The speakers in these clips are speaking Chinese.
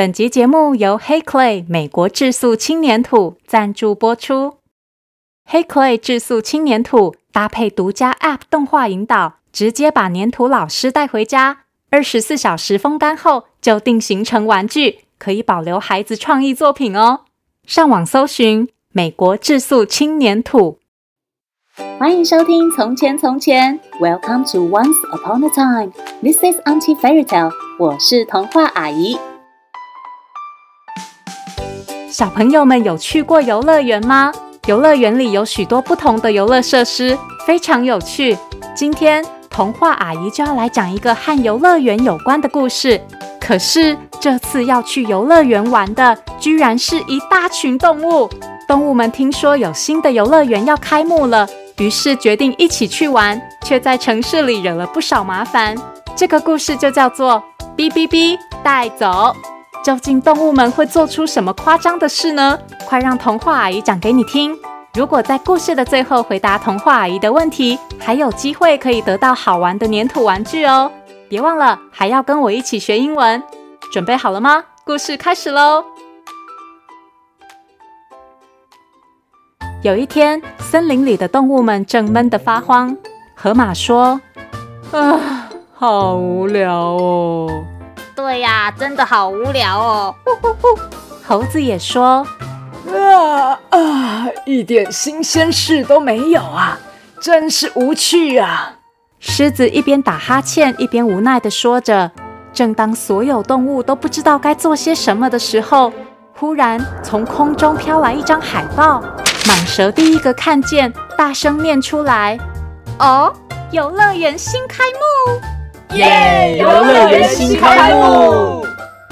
本集节目由黑 Clay 美国质素轻粘土赞助播出。黑 Clay 质素轻粘土搭配独家 App 动画引导，直接把粘土老师带回家，二十四小时风干后就定型成玩具，可以保留孩子创意作品哦。上网搜寻美国质素轻粘土。欢迎收听《从前从前》，Welcome to Once Upon a Time。This is Auntie Fairy Tale。我是童话阿姨。小朋友们有去过游乐园吗？游乐园里有许多不同的游乐设施，非常有趣。今天童话阿姨就要来讲一个和游乐园有关的故事。可是这次要去游乐园玩的，居然是一大群动物。动物们听说有新的游乐园要开幕了，于是决定一起去玩，却在城市里惹了不少麻烦。这个故事就叫做“哔哔哔带走”。究竟动物们会做出什么夸张的事呢？快让童话阿姨讲给你听！如果在故事的最后回答童话阿姨的问题，还有机会可以得到好玩的粘土玩具哦！别忘了还要跟我一起学英文，准备好了吗？故事开始喽！有一天，森林里的动物们正闷得发慌。河马说：“啊，好无聊哦。”对呀，真的好无聊哦！呼呼呼。猴子也说：“啊啊，一点新鲜事都没有啊，真是无趣啊！”狮子一边打哈欠，一边无奈地说着。正当所有动物都不知道该做些什么的时候，忽然从空中飘来一张海报。蟒蛇第一个看见，大声念出来：“哦，游乐园新开幕！”耶！游乐园新开幕，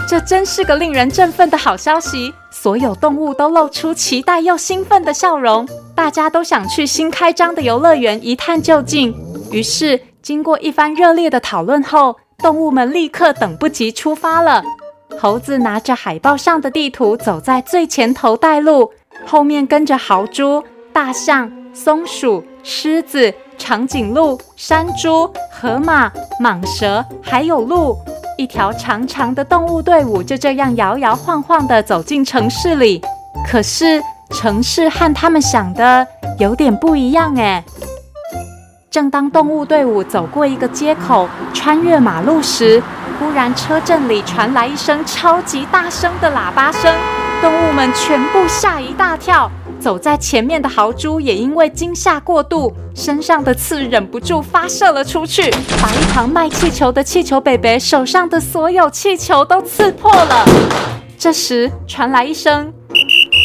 这真是个令人振奋的好消息。所有动物都露出期待又兴奋的笑容，大家都想去新开张的游乐园一探究竟。于是，经过一番热烈的讨论后，动物们立刻等不及出发了。猴子拿着海报上的地图，走在最前头带路，后面跟着豪猪、大象、松鼠、狮子。长颈鹿、山猪、河马、蟒蛇，还有鹿，一条长长的动物队伍就这样摇摇晃晃地走进城市里。可是，城市和他们想的有点不一样哎。正当动物队伍走过一个街口，穿越马路时，忽然车阵里传来一声超级大声的喇叭声，动物们全部吓一大跳。走在前面的豪猪也因为惊吓过度，身上的刺忍不住发射了出去，把一旁卖气球的气球北北手上的所有气球都刺破了。这时传来一声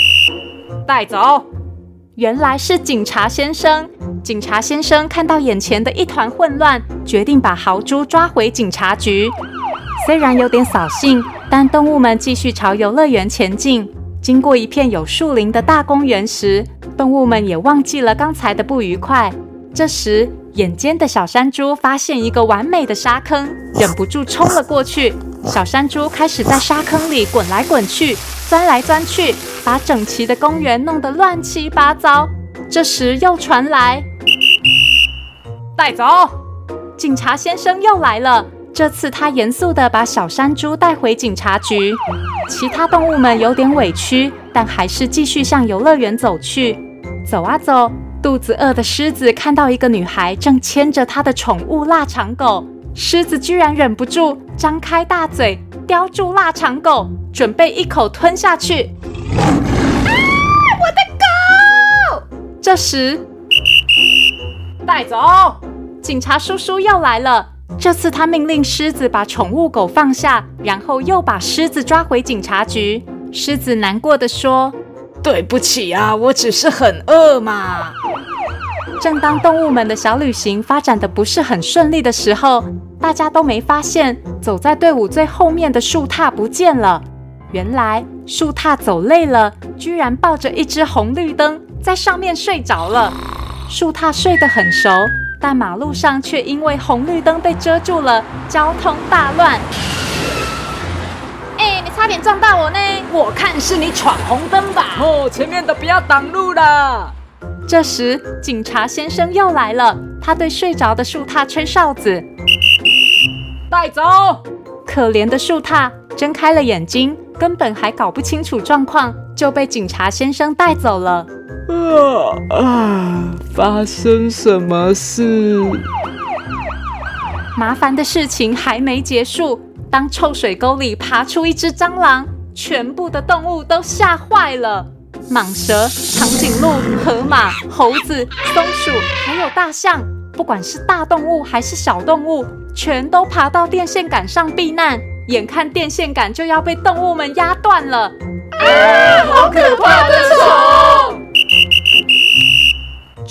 “带走”，原来是警察先生。警察先生看到眼前的一团混乱，决定把豪猪抓回警察局。虽然有点扫兴，但动物们继续朝游乐园前进。经过一片有树林的大公园时，动物们也忘记了刚才的不愉快。这时，眼尖的小山猪发现一个完美的沙坑，忍不住冲了过去。小山猪开始在沙坑里滚来滚去，钻来钻去，把整齐的公园弄得乱七八糟。这时，又传来“带走”，警察先生又来了。这次他严肃地把小山猪带回警察局，其他动物们有点委屈，但还是继续向游乐园走去。走啊走，肚子饿的狮子看到一个女孩正牵着她的宠物腊肠狗，狮子居然忍不住张开大嘴叼住腊肠狗，准备一口吞下去。啊，我的狗！这时，带走！警察叔叔又来了。这次他命令狮子把宠物狗放下，然后又把狮子抓回警察局。狮子难过地说：“对不起啊，我只是很饿嘛。”正当动物们的小旅行发展的不是很顺利的时候，大家都没发现走在队伍最后面的树獭不见了。原来树獭走累了，居然抱着一只红绿灯在上面睡着了。树獭睡得很熟。但马路上却因为红绿灯被遮住了，交通大乱。哎，你差点撞到我呢！我看是你闯红灯吧？哦，前面的不要挡路了。这时，警察先生又来了，他对睡着的树獭吹哨子，带走。可怜的树獭睁开了眼睛，根本还搞不清楚状况，就被警察先生带走了。啊啊！发生什么事？麻烦的事情还没结束，当臭水沟里爬出一只蟑螂，全部的动物都吓坏了。蟒蛇、长颈鹿、河马、猴子、松鼠，还有大象，不管是大动物还是小动物，全都爬到电线杆上避难。眼看电线杆就要被动物们压断了，啊！好可怕的虫！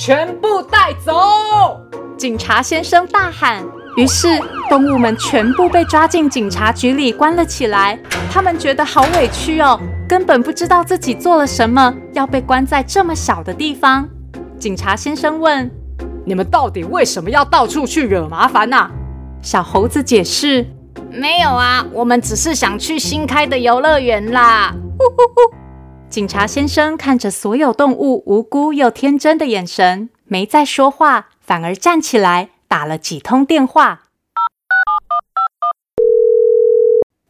全部带走！警察先生大喊。于是动物们全部被抓进警察局里关了起来。他们觉得好委屈哦，根本不知道自己做了什么，要被关在这么小的地方。警察先生问：“你们到底为什么要到处去惹麻烦呢？”小猴子解释：“没有啊，我们只是想去新开的游乐园啦。”呼呼呼。警察先生看着所有动物无辜又天真的眼神，没再说话，反而站起来。打了几通电话。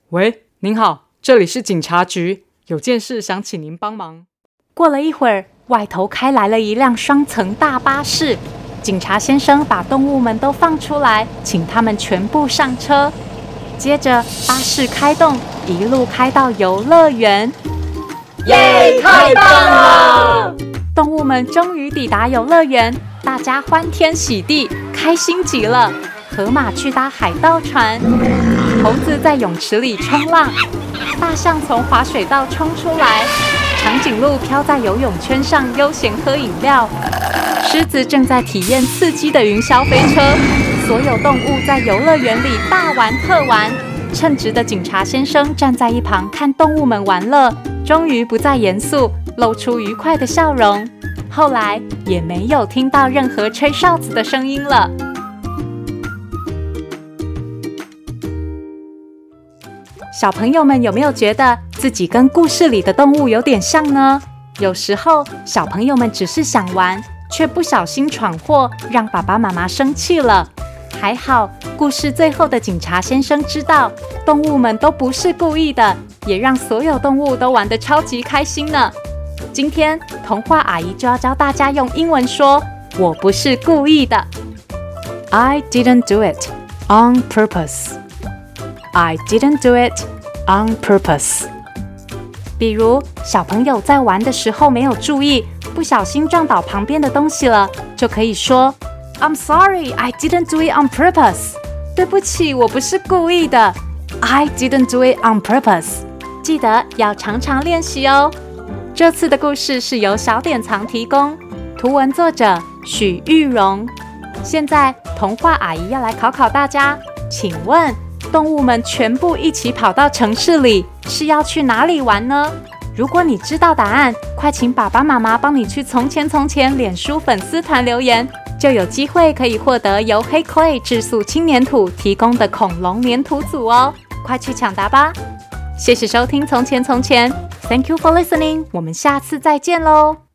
喂，您好，这里是警察局，有件事想请您帮忙。过了一会儿，外头开来了一辆双层大巴士。警察先生把动物们都放出来，请他们全部上车。接着，巴士开动，一路开到游乐园。耶，太棒了！动物们终于抵达游乐园，大家欢天喜地。开心极了，河马去搭海盗船，猴子在泳池里冲浪，大象从滑水道冲出来，长颈鹿飘在游泳圈上悠闲喝饮料，狮子正在体验刺激的云霄飞车。所有动物在游乐园里大玩特玩。称职的警察先生站在一旁看动物们玩乐，终于不再严肃，露出愉快的笑容。后来也没有听到任何吹哨子的声音了。小朋友们有没有觉得自己跟故事里的动物有点像呢？有时候小朋友们只是想玩，却不小心闯祸，让爸爸妈妈生气了。还好，故事最后的警察先生知道动物们都不是故意的，也让所有动物都玩得超级开心呢。今天童话阿姨就要教大家用英文说“我不是故意的”。I didn't do it on purpose. I didn't do it on purpose. 比如小朋友在玩的时候没有注意，不小心撞倒旁边的东西了，就可以说 "I'm sorry, I didn't do it on purpose." 对不起，我不是故意的。I didn't do it on purpose. 记得要常常练习哦。这次的故事是由小典藏提供，图文作者许玉荣。现在童话阿姨要来考考大家，请问动物们全部一起跑到城市里，是要去哪里玩呢？如果你知道答案，快请爸爸妈妈帮你去《从前从前》脸书粉丝团留言，就有机会可以获得由黑 Clay 质素轻粘土提供的恐龙粘土组哦！快去抢答吧！谢谢收听《从前从前》。Thank you for listening。我们下次再见喽。